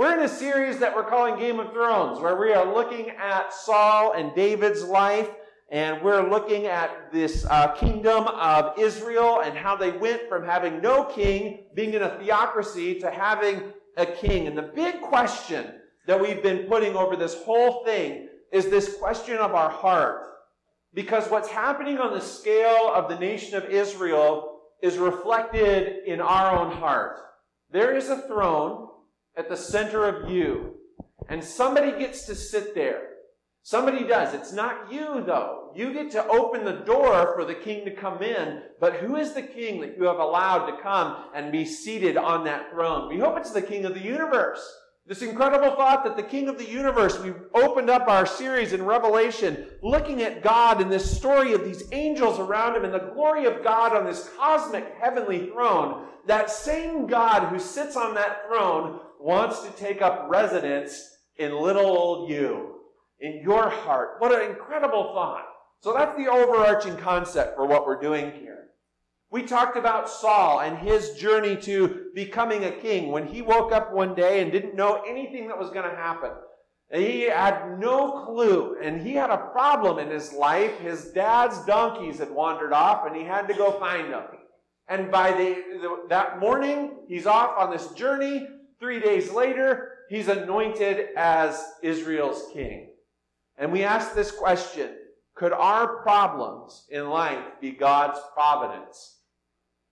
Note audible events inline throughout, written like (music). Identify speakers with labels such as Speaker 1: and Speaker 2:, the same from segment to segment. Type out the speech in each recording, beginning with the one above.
Speaker 1: We're in a series that we're calling Game of Thrones, where we are looking at Saul and David's life, and we're looking at this uh, kingdom of Israel and how they went from having no king, being in a theocracy, to having a king. And the big question that we've been putting over this whole thing is this question of our heart. Because what's happening on the scale of the nation of Israel is reflected in our own heart. There is a throne at the center of you. And somebody gets to sit there. Somebody does. It's not you, though. You get to open the door for the king to come in, but who is the king that you have allowed to come and be seated on that throne? We hope it's the king of the universe. This incredible thought that the King of the universe, we opened up our series in Revelation looking at God and this story of these angels around him and the glory of God on this cosmic heavenly throne. That same God who sits on that throne wants to take up residence in little old you, in your heart. What an incredible thought. So that's the overarching concept for what we're doing here. We talked about Saul and his journey to becoming a king when he woke up one day and didn't know anything that was going to happen. He had no clue, and he had a problem in his life. His dad's donkeys had wandered off, and he had to go find them. And by the, the, that morning, he's off on this journey. Three days later, he's anointed as Israel's king. And we ask this question Could our problems in life be God's providence?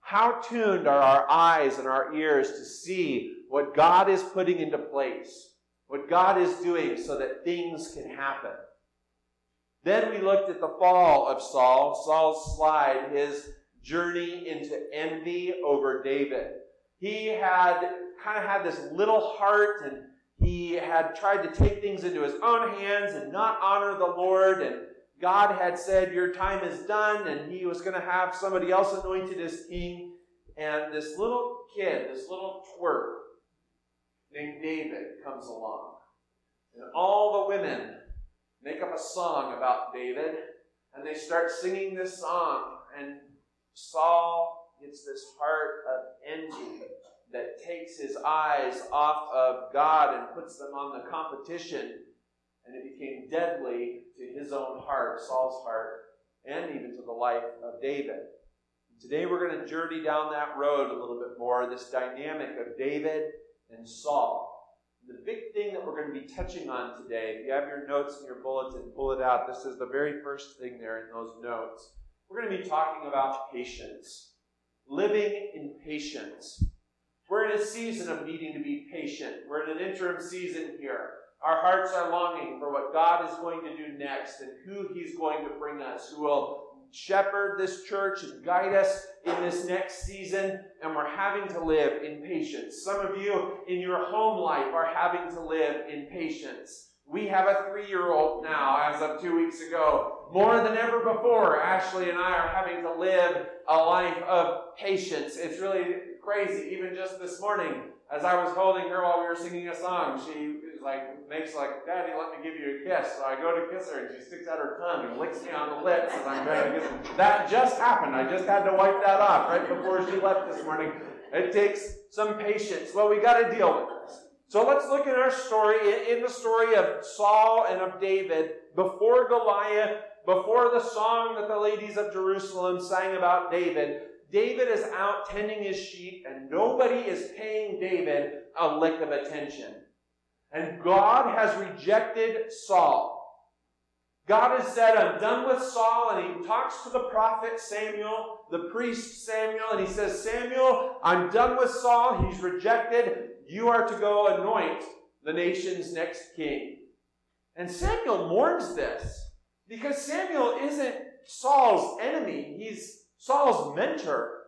Speaker 1: How tuned are our eyes and our ears to see what God is putting into place, what God is doing so that things can happen? Then we looked at the fall of Saul, Saul's slide, his journey into envy over David. He had kind of had this little heart and he had tried to take things into his own hands and not honor the Lord. And God had said, Your time is done. And he was going to have somebody else anointed as king. And this little kid, this little twerp named David comes along. And all the women make up a song about David. And they start singing this song. And Saul gets this heart of envy that takes his eyes off of God and puts them on the competition. And it became deadly to his own heart, Saul's heart, and even to the life of David. Today we're going to journey down that road a little bit more, this dynamic of David and Saul. The big thing that we're going to be touching on today, if you have your notes in your bulletin, pull it out. This is the very first thing there in those notes. We're going to be talking about patience, living in patience. We're in a season of needing to be patient. We're in an interim season here. Our hearts are longing for what God is going to do next and who He's going to bring us, who will shepherd this church and guide us in this next season. And we're having to live in patience. Some of you in your home life are having to live in patience. We have a three year old now, as of two weeks ago. More than ever before, Ashley and I are having to live a life of patience. It's really crazy. Even just this morning, as I was holding her while we were singing a song, she like makes like, Daddy, let me give you a kiss. So I go to kiss her and she sticks out her tongue and licks me on the lips as I'm her. That just happened. I just had to wipe that off right before she left this morning. It takes some patience. Well, we got to deal with this. So let's look at our story, in the story of Saul and of David, before Goliath, before the song that the ladies of Jerusalem sang about David. David is out tending his sheep, and nobody is paying David a lick of attention. And God has rejected Saul. God has said, I'm done with Saul, and he talks to the prophet Samuel, the priest Samuel, and he says, Samuel, I'm done with Saul. He's rejected. You are to go anoint the nation's next king. And Samuel mourns this because Samuel isn't Saul's enemy, he's Saul's mentor.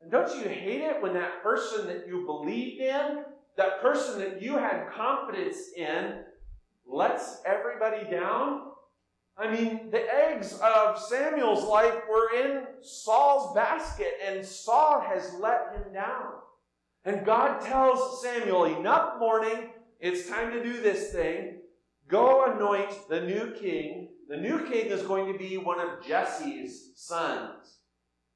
Speaker 1: And don't you hate it when that person that you believed in, that person that you had confidence in, lets everybody down? I mean, the eggs of Samuel's life were in Saul's basket, and Saul has let him down. And God tells Samuel, enough mourning, it's time to do this thing. Go anoint the new king. The new king is going to be one of Jesse's sons.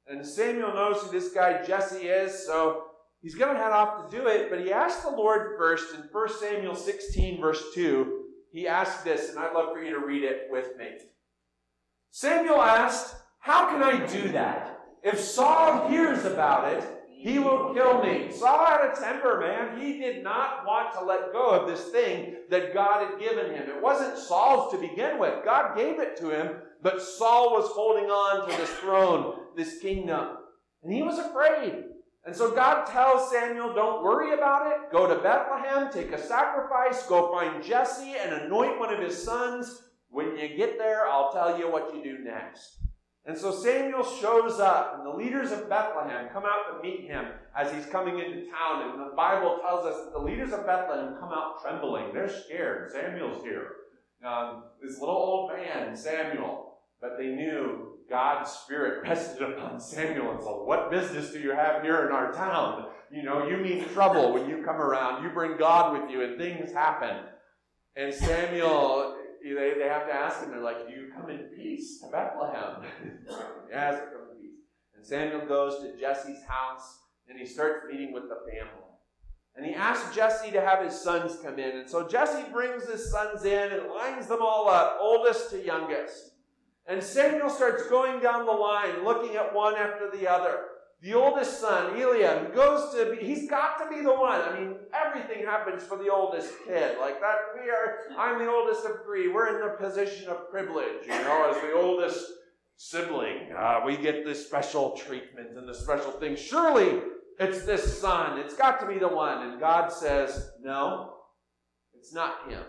Speaker 1: And Samuel knows who this guy Jesse is, so he's going to head off to do it, but he asked the Lord first in 1 Samuel 16, verse 2. He asked this, and I'd love for you to read it with me. Samuel asked, How can I do that? If Saul hears about it, he will kill me. Saul had a temper, man. He did not want to let go of this thing that God had given him. It wasn't Saul's to begin with. God gave it to him, but Saul was holding on to this throne, this kingdom. And he was afraid. And so God tells Samuel, don't worry about it. Go to Bethlehem, take a sacrifice, go find Jesse and anoint one of his sons. When you get there, I'll tell you what you do next. And so Samuel shows up, and the leaders of Bethlehem come out to meet him as he's coming into town. And the Bible tells us that the leaders of Bethlehem come out trembling. They're scared. Samuel's here. Um, this little old man, Samuel. But they knew God's Spirit (laughs) rested upon Samuel and said, What business do you have here in our town? You know, you mean trouble when you come around. You bring God with you, and things happen. And Samuel they, they have to ask him, they're like, Do you come in peace to Bethlehem? (laughs) yes, come in peace. And Samuel goes to Jesse's house and he starts meeting with the family. And he asks Jesse to have his sons come in. And so Jesse brings his sons in and lines them all up, oldest to youngest. And Samuel starts going down the line, looking at one after the other the oldest son, Eliab, goes to be, he's got to be the one. I mean, everything happens for the oldest kid. Like that, we are, I'm the oldest of three. We're in the position of privilege, you know, as the oldest sibling. Uh, we get this special treatment and the special thing. Surely it's this son. It's got to be the one. And God says, no, it's not him.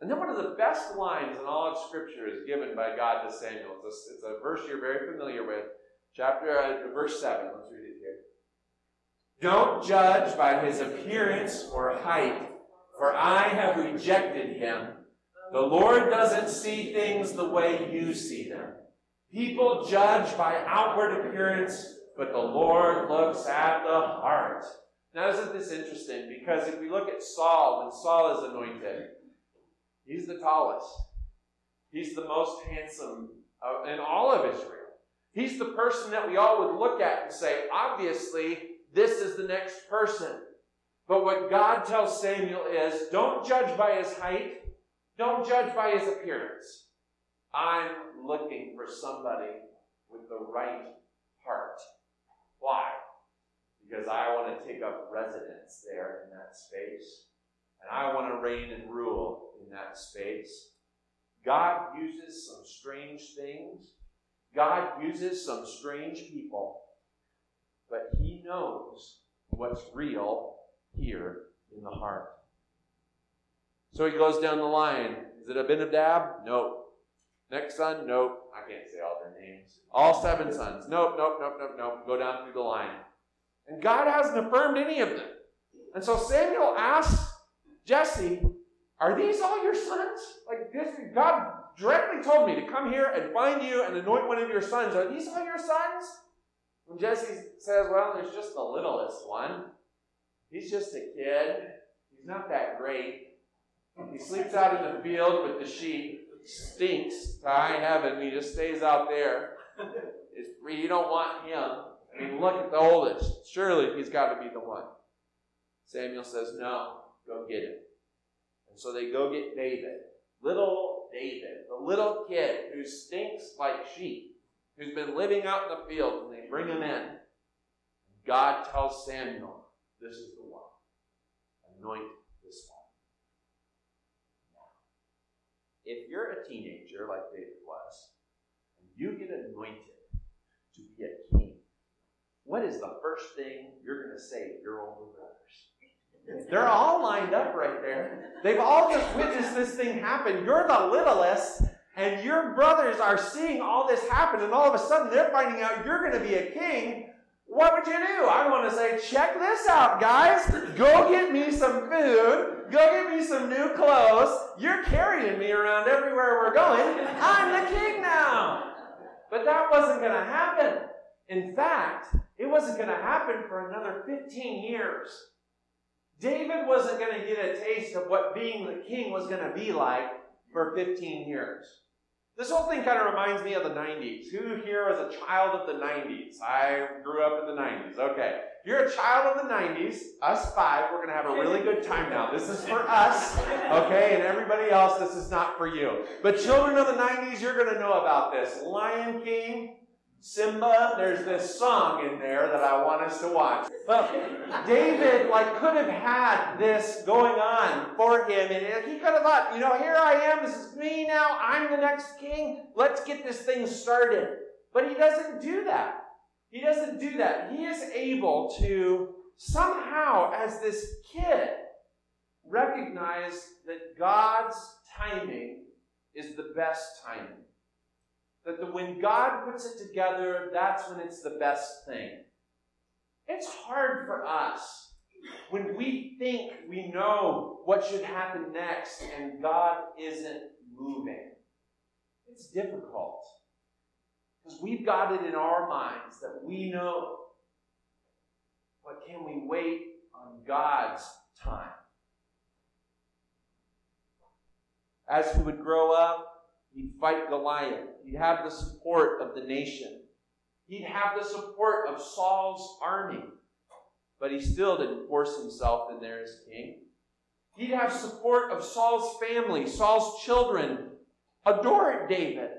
Speaker 1: And then one of the best lines in all of Scripture is given by God to Samuel. It's a, it's a verse you're very familiar with. Chapter uh, verse 7 let's read it here. Don't judge by his appearance or height for i have rejected him. The lord doesn't see things the way you see them. People judge by outward appearance but the lord looks at the heart. Now isn't this interesting? Because if we look at saul when saul is anointed he's the tallest he's the most handsome uh, in all of israel He's the person that we all would look at and say, obviously, this is the next person. But what God tells Samuel is don't judge by his height, don't judge by his appearance. I'm looking for somebody with the right heart. Why? Because I want to take up residence there in that space. And I want to reign and rule in that space. God uses some strange things God uses some strange people, but He knows what's real here in the heart. So he goes down the line. Is it Abinadab? Nope. Next son? Nope. I can't say all their names. All seven sons? Nope, nope, nope, nope, nope. Go down through the line. And God hasn't affirmed any of them. And so Samuel asks Jesse, Are these all your sons? Like, this, God directly told me to come here and find you and anoint one of your sons. Are these all your sons? When Jesse says, Well, there's just the littlest one. He's just a kid. He's not that great. He sleeps out in the field with the sheep. Stinks to high heaven. He just stays out there. It's, you don't want him. I mean, look at the oldest. Surely he's got to be the one. Samuel says, No, go get him. And so they go get David. Little David, the little kid who stinks like sheep, who's been living out in the field, and they bring him in. God tells Samuel, This is the one. Anoint this one. Now, if you're a teenager like David was, and you get anointed to be a king, what is the first thing you're going to say to your older brothers? They're all lined up right there. They've all just witnessed this thing happen. You're the littlest, and your brothers are seeing all this happen, and all of a sudden they're finding out you're going to be a king. What would you do? I want to say, check this out, guys. Go get me some food. Go get me some new clothes. You're carrying me around everywhere we're going. I'm the king now. But that wasn't going to happen. In fact, it wasn't going to happen for another 15 years. David wasn't going to get a taste of what being the king was going to be like for 15 years. This whole thing kind of reminds me of the 90s. Who here was a child of the 90s? I grew up in the 90s. Okay. If you're a child of the 90s, us five, we're going to have a really good time now. This is for us, okay? And everybody else, this is not for you. But children of the 90s, you're going to know about this. Lion King, Simba, there's this song in there that I want us to watch. Well, David, like, could have had this going on for him, and he could have thought, you know, here I am, this is me now, I'm the next king, let's get this thing started. But he doesn't do that. He doesn't do that. He is able to somehow, as this kid, recognize that God's timing is the best timing. That the, when God puts it together, that's when it's the best thing. It's hard for us when we think we know what should happen next and God isn't moving. It's difficult. Because we've got it in our minds that we know. But can we wait on God's time? As he would grow up, he'd fight Goliath. He'd have the support of the nation. He'd have the support of Saul's army. But he still didn't force himself in there as king. He'd have support of Saul's family. Saul's children adored David.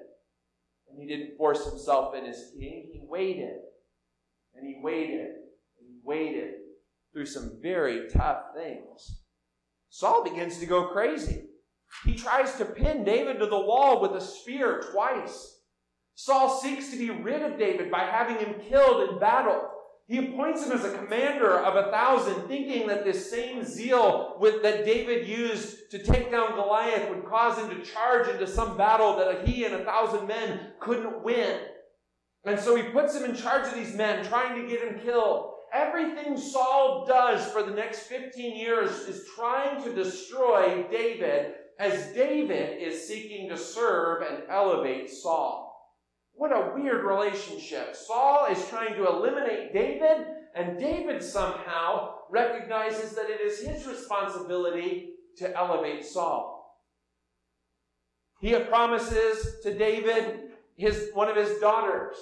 Speaker 1: And he didn't force himself in as king. He waited. And he waited. And he waited through some very tough things. Saul begins to go crazy. He tries to pin David to the wall with a spear twice. Saul seeks to be rid of David by having him killed in battle. He appoints him as a commander of a thousand, thinking that this same zeal with, that David used to take down Goliath would cause him to charge into some battle that he and a thousand men couldn't win. And so he puts him in charge of these men, trying to get him killed. Everything Saul does for the next 15 years is trying to destroy David as David is seeking to serve and elevate Saul. What a weird relationship. Saul is trying to eliminate David, and David somehow recognizes that it is his responsibility to elevate Saul. He promises to David his, one of his daughters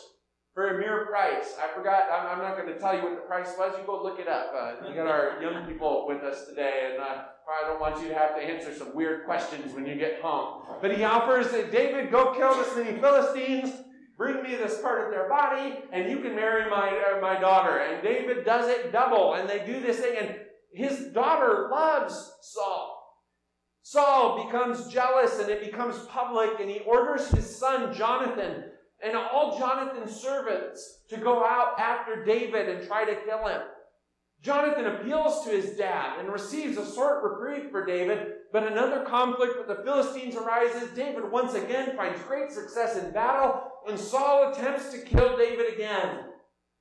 Speaker 1: for a mere price. I forgot, I'm, I'm not going to tell you what the price was. You go look it up. Uh, we got our young people with us today, and uh, I don't want you to have to answer some weird questions when you get home. But he offers that David, go kill the many Philistines Bring me this part of their body, and you can marry my, uh, my daughter. And David does it double, and they do this thing, and his daughter loves Saul. Saul becomes jealous, and it becomes public, and he orders his son Jonathan and all Jonathan's servants to go out after David and try to kill him. Jonathan appeals to his dad and receives a short reprieve for David, but another conflict with the Philistines arises. David once again finds great success in battle, and Saul attempts to kill David again.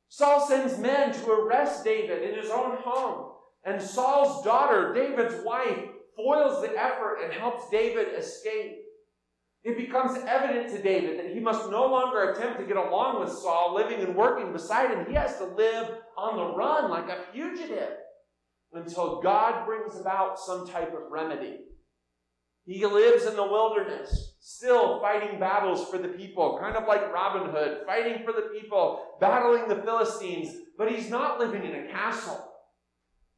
Speaker 1: Saul sends men to arrest David in his own home, and Saul's daughter, David's wife, foils the effort and helps David escape. It becomes evident to David that he must no longer attempt to get along with Saul, living and working beside him. He has to live on the run like a fugitive until God brings about some type of remedy. He lives in the wilderness, still fighting battles for the people, kind of like Robin Hood, fighting for the people, battling the Philistines, but he's not living in a castle.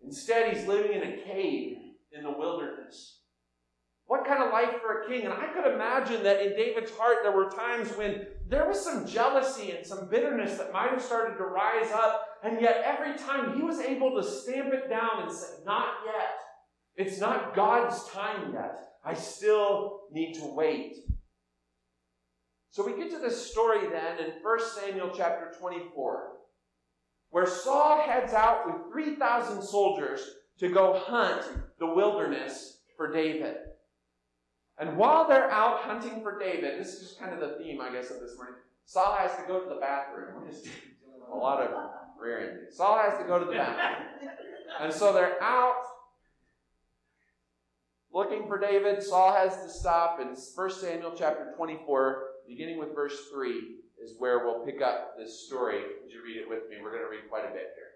Speaker 1: Instead, he's living in a cave in the wilderness. What kind of life for a king? And I could imagine that in David's heart, there were times when there was some jealousy and some bitterness that might have started to rise up, and yet every time he was able to stamp it down and say, Not yet. It's not God's time yet. I still need to wait. So we get to this story then in 1 Samuel chapter 24, where Saul heads out with 3,000 soldiers to go hunt the wilderness for David. And while they're out hunting for David, this is just kind of the theme, I guess, of this morning. Saul has to go to the bathroom. We're just doing a lot of rearing. Saul has to go to the bathroom. And so they're out looking for David, Saul has to stop. And 1 Samuel chapter 24, beginning with verse 3, is where we'll pick up this story. Would you read it with me? We're going to read quite a bit here.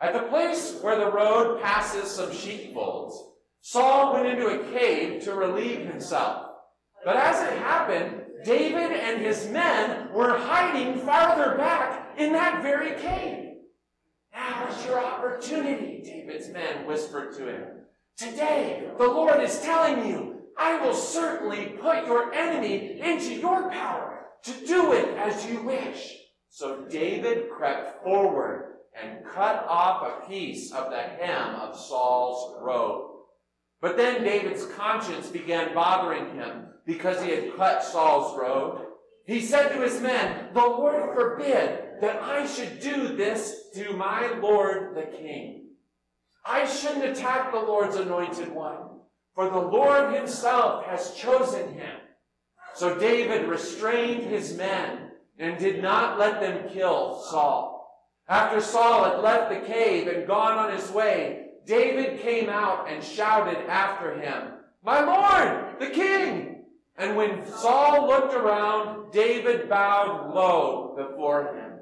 Speaker 1: At the place where the road passes some sheepfolds, Saul went into a cave to relieve himself. But as it happened, David and his men were hiding farther back in that very cave. Now Now's your opportunity, David's men whispered to him. Today, the Lord is telling you, I will certainly put your enemy into your power to do it as you wish. So David crept forward and cut off a piece of the hem of Saul's robe. But then David's conscience began bothering him because he had cut Saul's robe. He said to his men, The Lord forbid that I should do this to my Lord the king. I shouldn't attack the Lord's anointed one, for the Lord himself has chosen him. So David restrained his men and did not let them kill Saul. After Saul had left the cave and gone on his way, David came out and shouted after him, My Lord, the king! And when Saul looked around, David bowed low before him.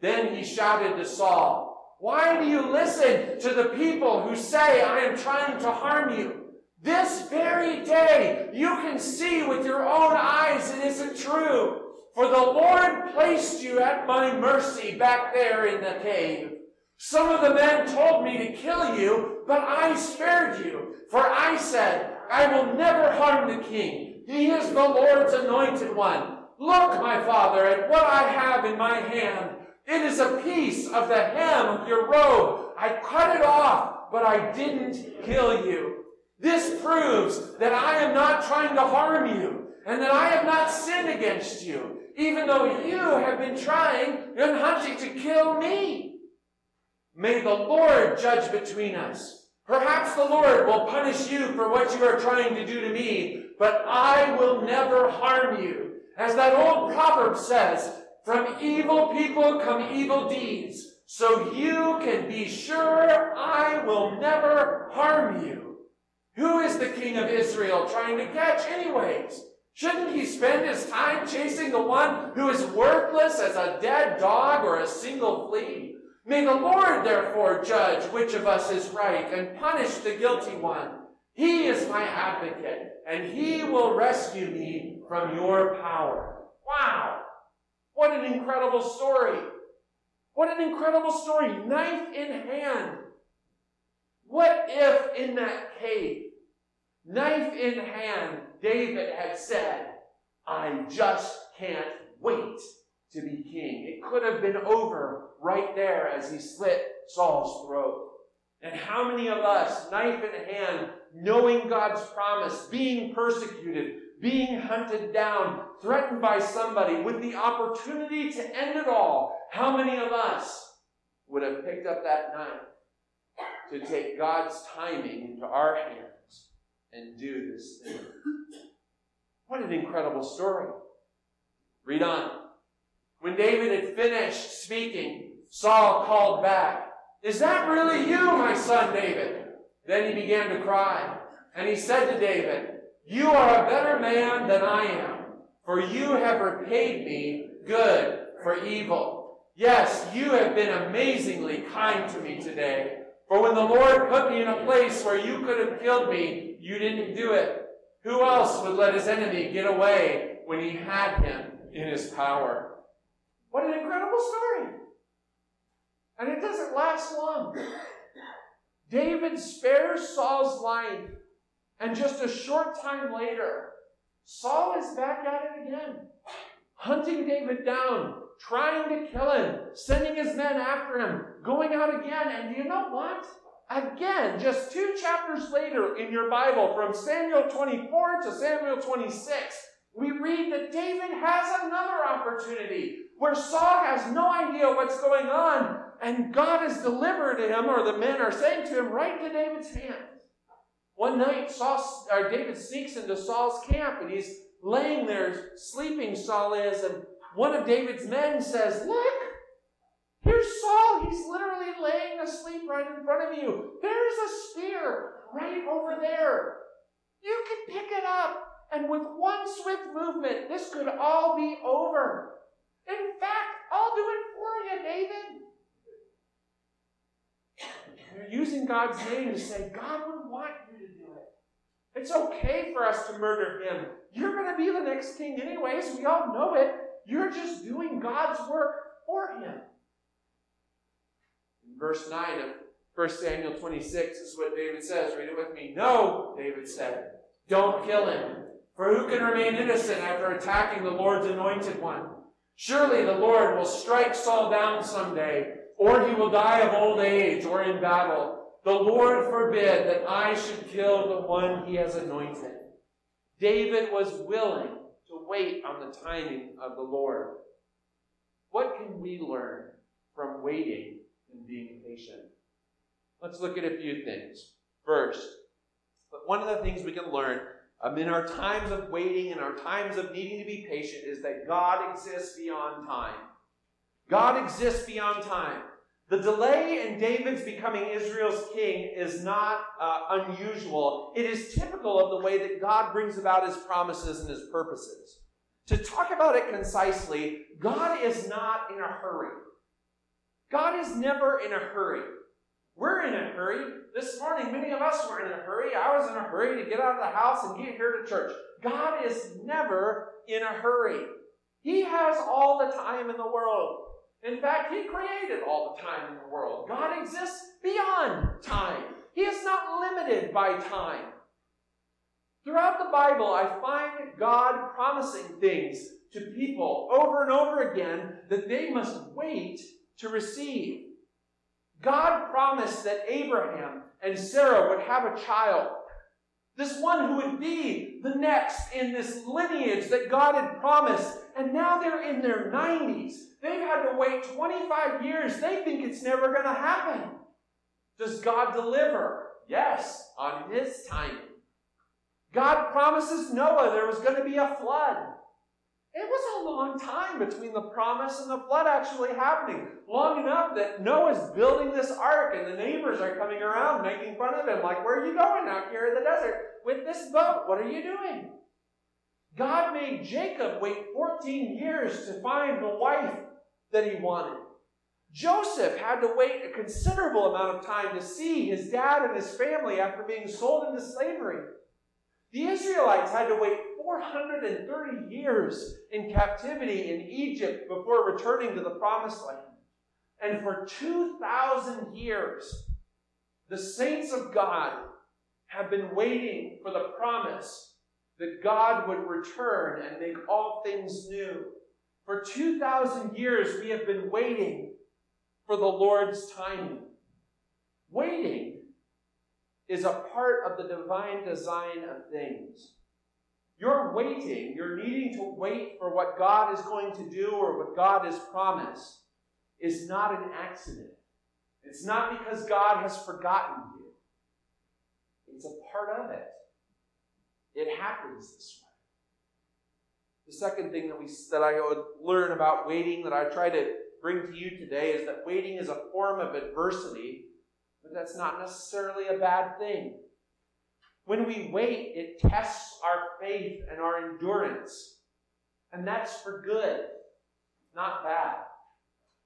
Speaker 1: Then he shouted to Saul, Why do you listen to the people who say I am trying to harm you? This very day you can see with your own eyes it isn't true. For the Lord placed you at my mercy back there in the cave. Some of the men told me to kill you, but I spared you. For I said, I will never harm the king. He is the Lord's anointed one. Look, my father, at what I have in my hand. It is a piece of the hem of your robe. I cut it off, but I didn't kill you. This proves that I am not trying to harm you and that I have not sinned against you, even though you have been trying and hunting to kill me. May the Lord judge between us. Perhaps the Lord will punish you for what you are trying to do to me, but I will never harm you. As that old proverb says, from evil people come evil deeds. So you can be sure I will never harm you. Who is the king of Israel trying to catch anyways? Shouldn't he spend his time chasing the one who is worthless as a dead dog or a single flea? May the Lord therefore judge which of us is right and punish the guilty one. He is my advocate, and he will rescue me from your power. Wow! What an incredible story. What an incredible story. Knife in hand. What if in that cave, knife in hand, David had said, I just can't wait to be king. It could have been over right there as he slit Saul's throat. And how many of us, knife in hand, knowing God's promise, being persecuted, being hunted down, threatened by somebody, with the opportunity to end it all, how many of us would have picked up that knife to take God's timing into our hands and do this thing? What an incredible story. Read on. When David had finished speaking, Saul called back, Is that really you, my son David? Then he began to cry, and he said to David, you are a better man than I am, for you have repaid me good for evil. Yes, you have been amazingly kind to me today. For when the Lord put me in a place where you could have killed me, you didn't do it. Who else would let his enemy get away when he had him in his power? What an incredible story! And it doesn't last long. David spares Saul's life and just a short time later, Saul is back at it again, hunting David down, trying to kill him, sending his men after him, going out again. And you know what? Again, just two chapters later in your Bible, from Samuel 24 to Samuel 26, we read that David has another opportunity where Saul has no idea what's going on, and God has delivered him, or the men are saying to him, right to David's hand. One night, Saul, or David sneaks into Saul's camp and he's laying there, sleeping, Saul is, and one of David's men says, Look, here's Saul. He's literally laying asleep right in front of you. There's a spear right over there. You can pick it up, and with one swift movement, this could all be over. In fact, I'll do it for you, David. You're using God's name to say, God would want you to do it. It's okay for us to murder him. You're going to be the next king, anyways. We all know it. You're just doing God's work for him. In verse 9 of 1 Samuel 26 is what David says. Read it with me. No, David said, don't kill him. For who can remain innocent after attacking the Lord's anointed one? Surely the Lord will strike Saul down someday, or he will die of old age or in battle. The Lord forbid that I should kill the one he has anointed. David was willing to wait on the timing of the Lord. What can we learn from waiting and being patient? Let's look at a few things. First, but one of the things we can learn um, in our times of waiting and our times of needing to be patient is that God exists beyond time. God exists beyond time. The delay in David's becoming Israel's king is not uh, unusual. It is typical of the way that God brings about his promises and his purposes. To talk about it concisely, God is not in a hurry. God is never in a hurry. We're in a hurry. This morning, many of us were in a hurry. I was in a hurry to get out of the house and get here to church. God is never in a hurry. He has all the time in the world. In fact, He created all the time in the world. God exists beyond time. He is not limited by time. Throughout the Bible, I find God promising things to people over and over again that they must wait to receive. God promised that Abraham and Sarah would have a child. This one who would be the next in this lineage that God had promised. And now they're in their 90s. They've had to wait 25 years. They think it's never going to happen. Does God deliver? Yes, on His timing. God promises Noah there was going to be a flood. It was a long time between the promise and the flood actually happening. Long enough that Noah's building this ark and the neighbors are coming around making fun of him, like, Where are you going out here in the desert with this boat? What are you doing? God made Jacob wait 14 years to find the wife that he wanted. Joseph had to wait a considerable amount of time to see his dad and his family after being sold into slavery. The Israelites had to wait 430 years in captivity in Egypt before returning to the promised land. And for 2,000 years, the saints of God have been waiting for the promise that God would return and make all things new. For 2,000 years, we have been waiting for the Lord's timing. Waiting is a part of the divine design of things. You're waiting, you're needing to wait for what God is going to do or what God has promised, is not an accident. It's not because God has forgotten you, it's a part of it. It happens this way. The second thing that we that I would learn about waiting that I try to bring to you today is that waiting is a form of adversity but that's not necessarily a bad thing. When we wait, it tests our faith and our endurance. And that's for good, not bad.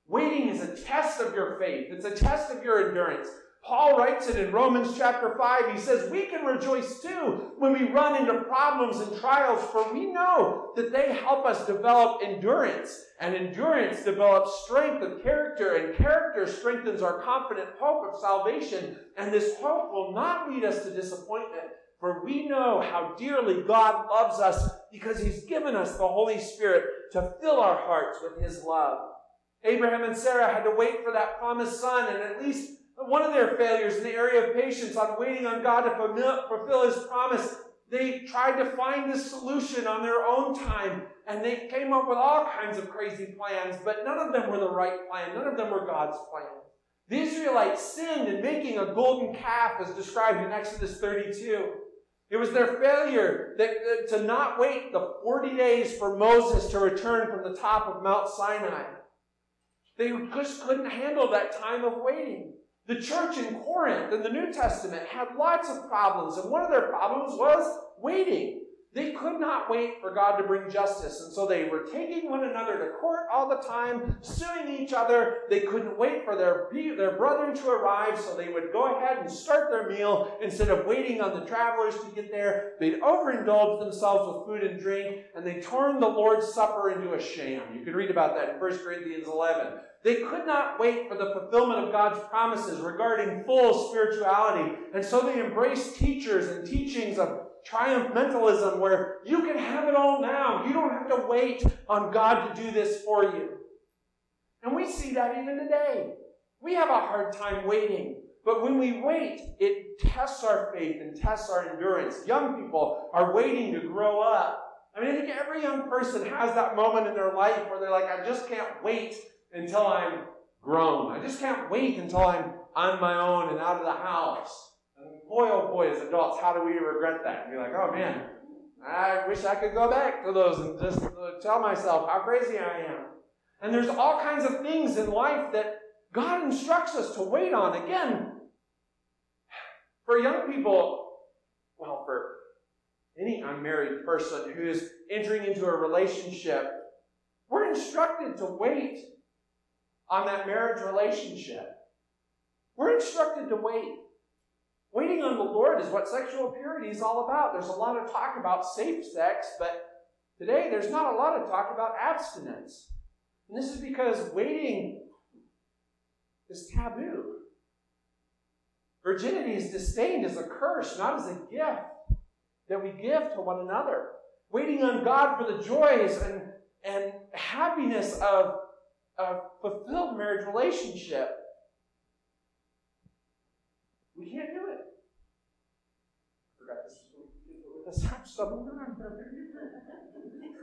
Speaker 1: Waiting is a test of your faith, it's a test of your endurance. Paul writes it in Romans chapter 5. He says, We can rejoice too when we run into problems and trials, for we know that they help us develop endurance. And endurance develops strength of character, and character strengthens our confident hope of salvation. And this hope will not lead us to disappointment, for we know how dearly God loves us because He's given us the Holy Spirit to fill our hearts with His love. Abraham and Sarah had to wait for that promised son, and at least one of their failures in the area of patience on waiting on God to fulfill His promise, they tried to find this solution on their own time, and they came up with all kinds of crazy plans, but none of them were the right plan. None of them were God's plan. The Israelites sinned in making a golden calf, as described in Exodus 32. It was their failure that, uh, to not wait the 40 days for Moses to return from the top of Mount Sinai. They just couldn't handle that time of waiting. The church in Corinth in the New Testament had lots of problems, and one of their problems was waiting. They could not wait for God to bring justice, and so they were taking one another to court all the time, suing each other. They couldn't wait for their, their brethren to arrive, so they would go ahead and start their meal instead of waiting on the travelers to get there. They'd overindulge themselves with food and drink, and they turned the Lord's Supper into a sham. You can read about that in 1 Corinthians 11. They could not wait for the fulfillment of God's promises regarding full spirituality. And so they embraced teachers and teachings of triumphantalism where you can have it all now. You don't have to wait on God to do this for you. And we see that even today. We have a hard time waiting. But when we wait, it tests our faith and tests our endurance. Young people are waiting to grow up. I mean, I think every young person has that moment in their life where they're like, I just can't wait until I'm grown. I just can't wait until I'm on my own and out of the house. And boy, oh boy, as adults, how do we regret that? And be like, oh man, I wish I could go back to those and just uh, tell myself how crazy I am. And there's all kinds of things in life that God instructs us to wait on. Again, for young people, well, for any unmarried person who is entering into a relationship, we're instructed to wait on that marriage relationship. We're instructed to wait. Waiting on the Lord is what sexual purity is all about. There's a lot of talk about safe sex, but today there's not a lot of talk about abstinence. And this is because waiting is taboo. Virginity is disdained as a curse, not as a gift that we give to one another. Waiting on God for the joys and, and happiness of a fulfilled marriage relationship. We can't do it.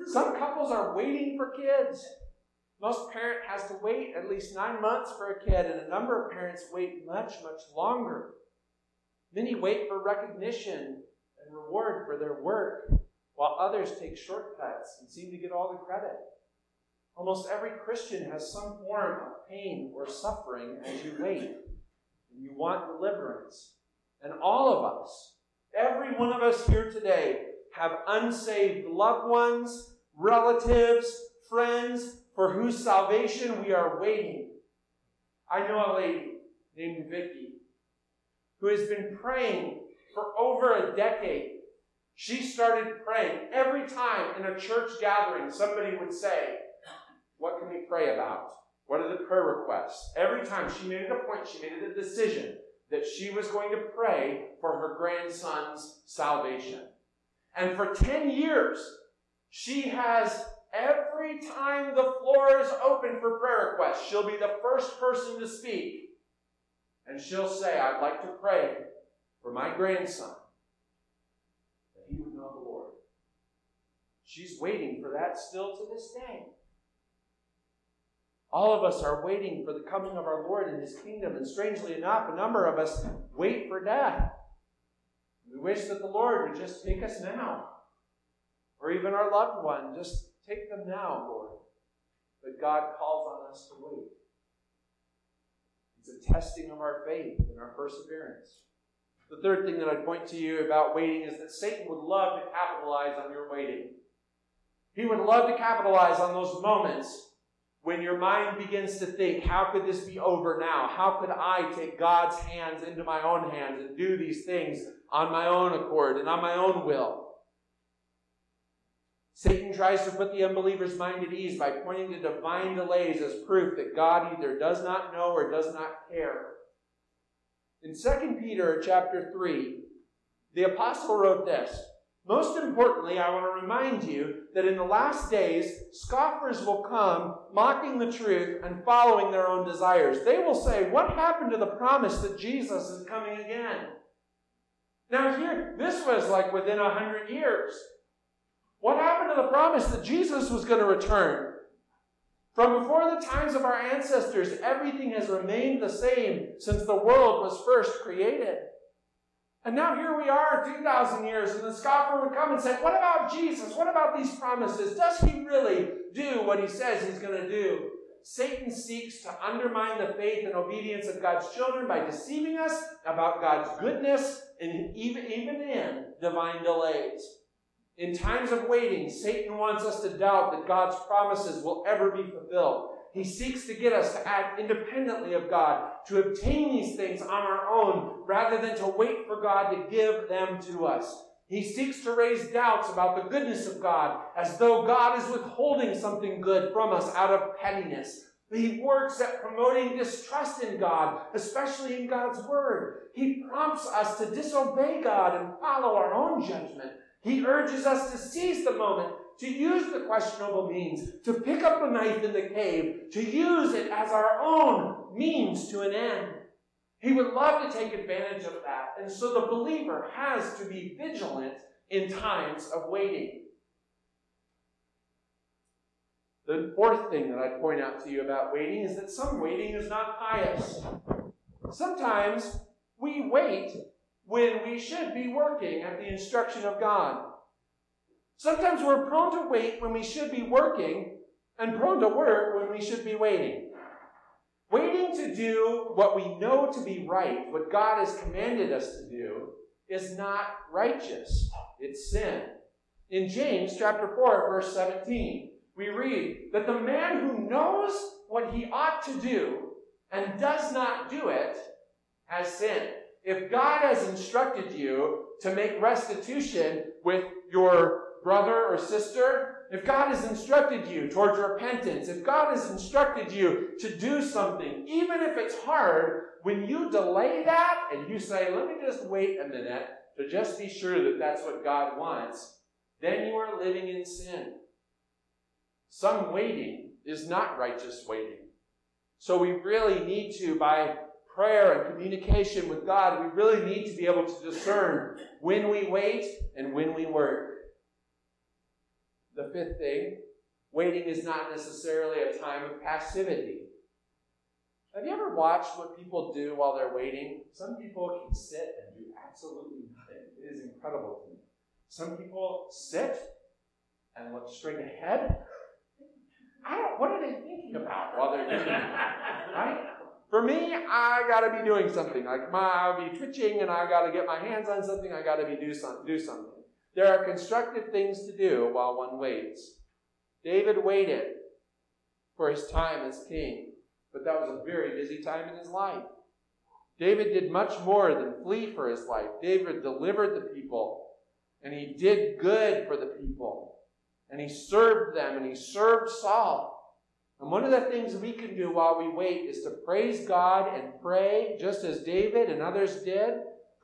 Speaker 1: Some couples are waiting for kids. Most parent has to wait at least nine months for a kid, and a number of parents wait much, much longer. Many wait for recognition and reward for their work, while others take shortcuts and seem to get all the credit. Almost every Christian has some form of pain or suffering as you wait, and you want deliverance. And all of us, every one of us here today, have unsaved loved ones, relatives, friends for whose salvation we are waiting. I know a lady named Vicky who has been praying for over a decade. She started praying every time in a church gathering, somebody would say, what can we pray about? What are the prayer requests? Every time she made it a point, she made it a decision that she was going to pray for her grandson's salvation. And for 10 years, she has, every time the floor is open for prayer requests, she'll be the first person to speak. And she'll say, I'd like to pray for my grandson that he would know the Lord. She's waiting for that still to this day. All of us are waiting for the coming of our Lord and his kingdom, and strangely enough, a number of us wait for death. We wish that the Lord would just take us now, or even our loved one, just take them now, Lord. But God calls on us to wait. It's a testing of our faith and our perseverance. The third thing that I'd point to you about waiting is that Satan would love to capitalize on your waiting. He would love to capitalize on those moments when your mind begins to think, how could this be over now? How could I take God's hands into my own hands and do these things on my own accord and on my own will? Satan tries to put the unbeliever's mind at ease by pointing to divine delays as proof that God either does not know or does not care. In 2 Peter chapter 3, the apostle wrote this most importantly, I want to remind you that in the last days, scoffers will come, mocking the truth and following their own desires. They will say, What happened to the promise that Jesus is coming again? Now, here, this was like within a hundred years. What happened to the promise that Jesus was going to return? From before the times of our ancestors, everything has remained the same since the world was first created. And now here we are, 2,000 years, and the scoffer would come and say, What about Jesus? What about these promises? Does he really do what he says he's going to do? Satan seeks to undermine the faith and obedience of God's children by deceiving us about God's goodness and even, even in divine delays. In times of waiting, Satan wants us to doubt that God's promises will ever be fulfilled. He seeks to get us to act independently of God, to obtain these things on our own, rather than to wait for God to give them to us. He seeks to raise doubts about the goodness of God, as though God is withholding something good from us out of pettiness. He works at promoting distrust in God, especially in God's Word. He prompts us to disobey God and follow our own judgment. He urges us to seize the moment, to use the questionable means, to pick up the knife in the cave, to use it as our own means to an end. He would love to take advantage of that. And so the believer has to be vigilant in times of waiting. The fourth thing that I'd point out to you about waiting is that some waiting is not pious. Sometimes we wait when we should be working at the instruction of God. Sometimes we're prone to wait when we should be working and prone to work when we should be waiting. Waiting to do what we know to be right, what God has commanded us to do, is not righteous. It's sin. In James chapter 4, verse 17, we read that the man who knows what he ought to do and does not do it has sinned. If God has instructed you to make restitution with your brother or sister, if God has instructed you towards repentance, if God has instructed you to do something, even if it's hard, when you delay that and you say, let me just wait a minute to just be sure that that's what God wants, then you are living in sin. Some waiting is not righteous waiting. So we really need to, by prayer and communication with God, we really need to be able to discern when we wait and when we work. The fifth thing, waiting is not necessarily a time of passivity. Have you ever watched what people do while they're waiting? Some people can sit and do absolutely nothing. It is incredible to me. Some people sit and look straight ahead. I don't, what are they thinking about while they're doing that? (laughs) Right? For me, I gotta be doing something. Like my, I'll be twitching and I gotta get my hands on something, I gotta be do, some, do something. There are constructive things to do while one waits. David waited for his time as king, but that was a very busy time in his life. David did much more than flee for his life. David delivered the people, and he did good for the people, and he served them, and he served Saul. And one of the things we can do while we wait is to praise God and pray, just as David and others did,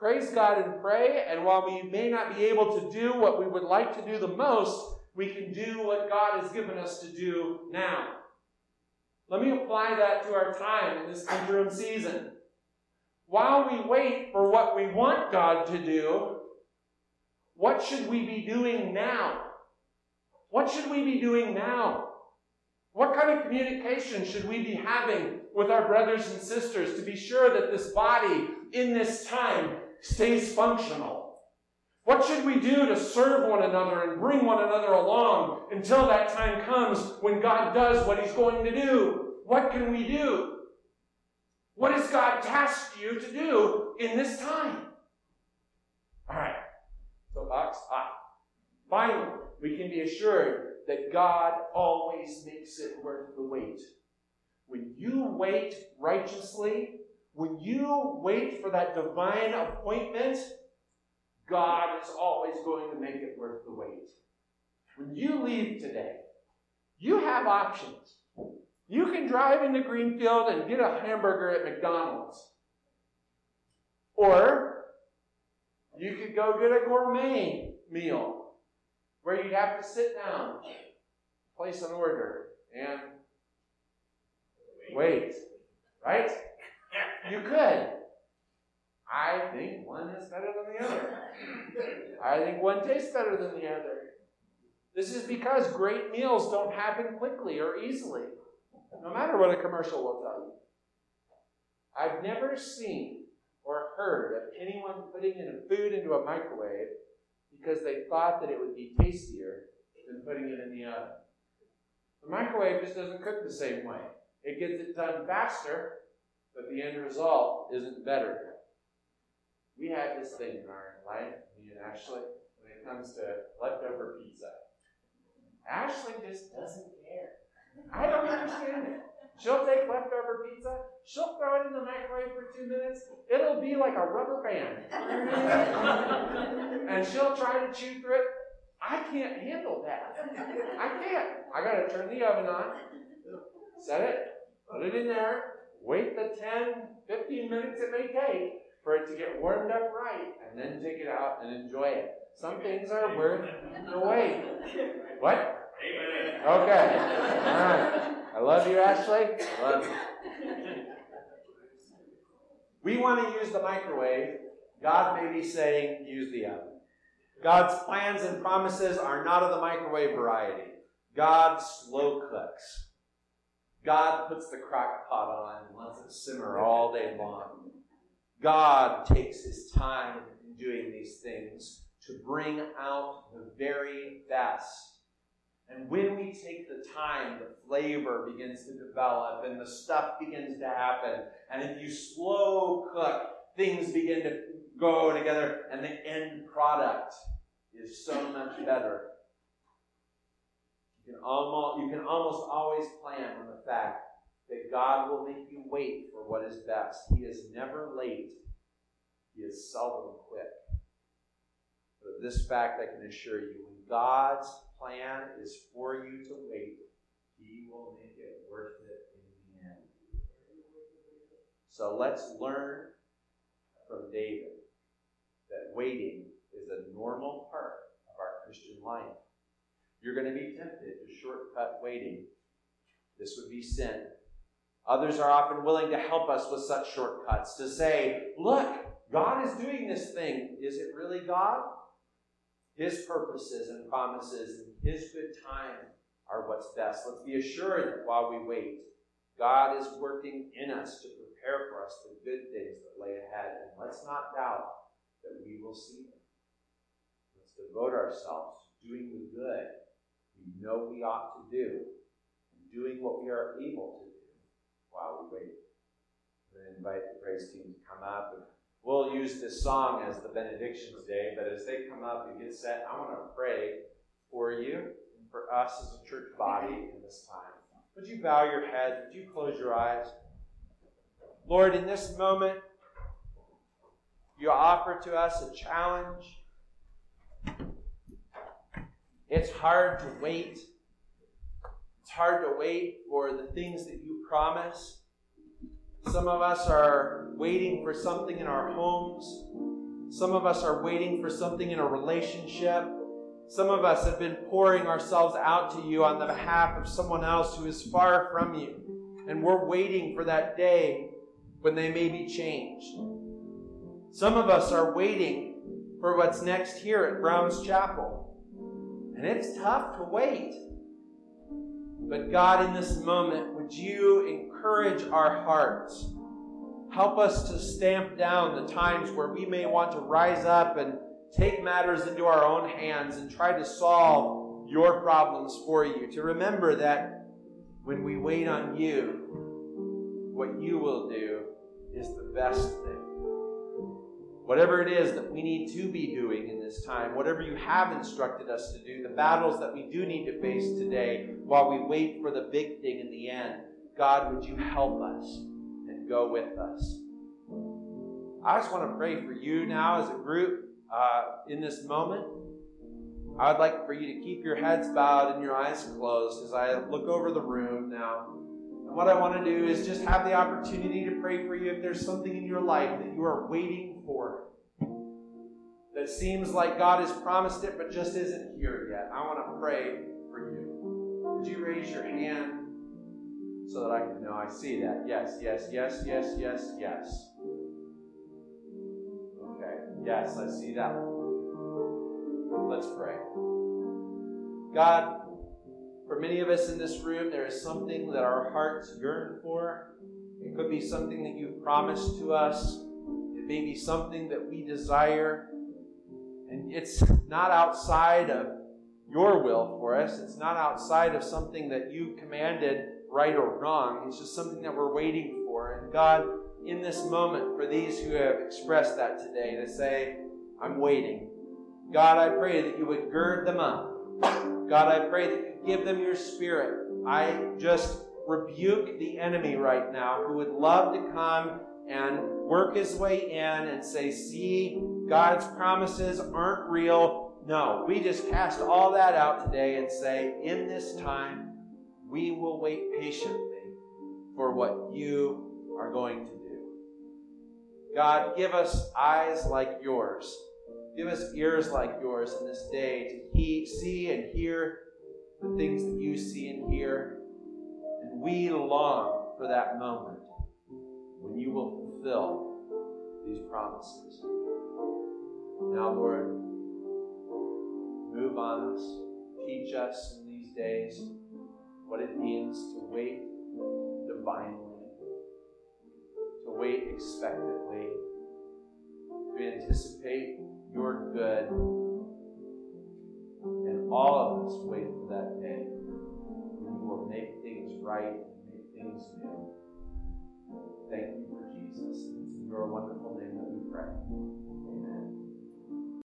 Speaker 1: praise God and pray, and while we may not be able to do what we would like to do the most, we can do what God has given us to do now. Let me apply that to our time in this interim season. While we wait for what we want God to do, what should we be doing now? What should we be doing now? What kind of communication should we be having with our brothers and sisters to be sure that this body in this time stays functional? What should we do to serve one another and bring one another along until that time comes when God does what He's going to do? What can we do? What has God tasked you to do in this time? All right. So, box off. Finally, we can be assured that God always makes it worth the wait. When you wait righteously, when you wait for that divine appointment, God is always going to make it worth the wait. When you leave today, you have options. You can drive into Greenfield and get a hamburger at McDonald's. Or you could go get a gourmet meal where you'd have to sit down, place an order, and wait. Right? You could. I think one is better than the other. I think one tastes better than the other. This is because great meals don't happen quickly or easily, no matter what a commercial will tell you. I've never seen or heard of anyone putting in a food into a microwave because they thought that it would be tastier than putting it in the oven. The microwave just doesn't cook the same way. It gets it done faster, but the end result isn't better. We have this thing in our life, me and Ashley, when it comes to leftover pizza. Ashley just doesn't care. I don't understand it. She'll take leftover pizza, she'll throw it in the microwave for two minutes. It'll be like a rubber band. (laughs) and she'll try to chew through it. I can't handle that. I can't. I gotta turn the oven on, set it, put it in there, wait the 10, 15 minutes it may take for it to get warmed up right, and then take it out and enjoy it. Some things are worth the wait. What?
Speaker 2: Amen.
Speaker 1: Okay. All right. I love you, Ashley. I love you. We want to use the microwave. God may be saying, use the oven. God's plans and promises are not of the microwave variety. God slow cooks. God puts the crock pot on and lets it simmer all day long. God takes his time in doing these things to bring out the very best. And when we take the time, the flavor begins to develop and the stuff begins to happen. And if you slow cook, things begin to go together and the end product is so much better. You can almost, you can almost always plan on the fact that God will make you wait for what is best. He is never late. He is seldom quick. But this fact I can assure you, when God's plan is for you to wait, He will make it worth it in the end. So let's learn from David that waiting is a normal part of our Christian life. You're going to be tempted to shortcut waiting. This would be sin. Others are often willing to help us with such shortcuts to say, look, God is doing this thing. Is it really God? His purposes and promises and His good time are what's best. Let's be assured that while we wait, God is working in us to prepare for us the good things that lay ahead. And let's not doubt that we will see them. Let's devote ourselves to doing the good we know we ought to do and doing what we are able to do while we wait. To invite the praise team to come up We'll use this song as the benediction today, but as they come up and get set, I want to pray for you and for us as a church body in this time. Would you bow your head? Would you close your eyes? Lord, in this moment, you offer to us a challenge. It's hard to wait. It's hard to wait for the things that you promise. Some of us are waiting for something in our homes. Some of us are waiting for something in a relationship. Some of us have been pouring ourselves out to you on the behalf of someone else who is far from you. And we're waiting for that day when they may be changed. Some of us are waiting for what's next here at Brown's Chapel. And it's tough to wait. But God, in this moment, would you encourage our hearts? Help us to stamp down the times where we may want to rise up and take matters into our own hands and try to solve your problems for you. To remember that when we wait on you, what you will do is the best thing. Whatever it is that we need to be doing in this time, whatever you have instructed us to do, the battles that we do need to face today while we wait for the big thing in the end, God, would you help us and go with us? I just want to pray for you now as a group uh, in this moment. I would like for you to keep your heads bowed and your eyes closed as I look over the room now. And what I want to do is just have the opportunity to pray for you if there's something in your life that you are waiting for that seems like God has promised it but just isn't here yet. I want to pray for you. Would you raise your hand so that I can know? I see that. Yes, yes, yes, yes, yes, yes. Okay. Yes, I see that. Let's pray. God, for many of us in this room, there is something that our hearts yearn for. It could be something that you've promised to us. It may be something that we desire. And it's not outside of your will for us. It's not outside of something that you commanded, right or wrong. It's just something that we're waiting for. And God, in this moment, for these who have expressed that today, to say, I'm waiting. God, I pray that you would gird them up. God, I pray that you give them your spirit. I just rebuke the enemy right now who would love to come and work his way in and say, see, God's promises aren't real. No, we just cast all that out today and say, in this time, we will wait patiently for what you are going to do. God, give us eyes like yours. Give us ears like yours in this day to he, see and hear the things that you see and hear. And we long for that moment when you will fulfill these promises. Now, Lord, move on us. Teach us in these days what it means to wait divinely, to wait expectantly, to anticipate your good. And all of us wait for that day when you will make things right and make things new. Thank you for Jesus. It's in your wonderful name that we pray.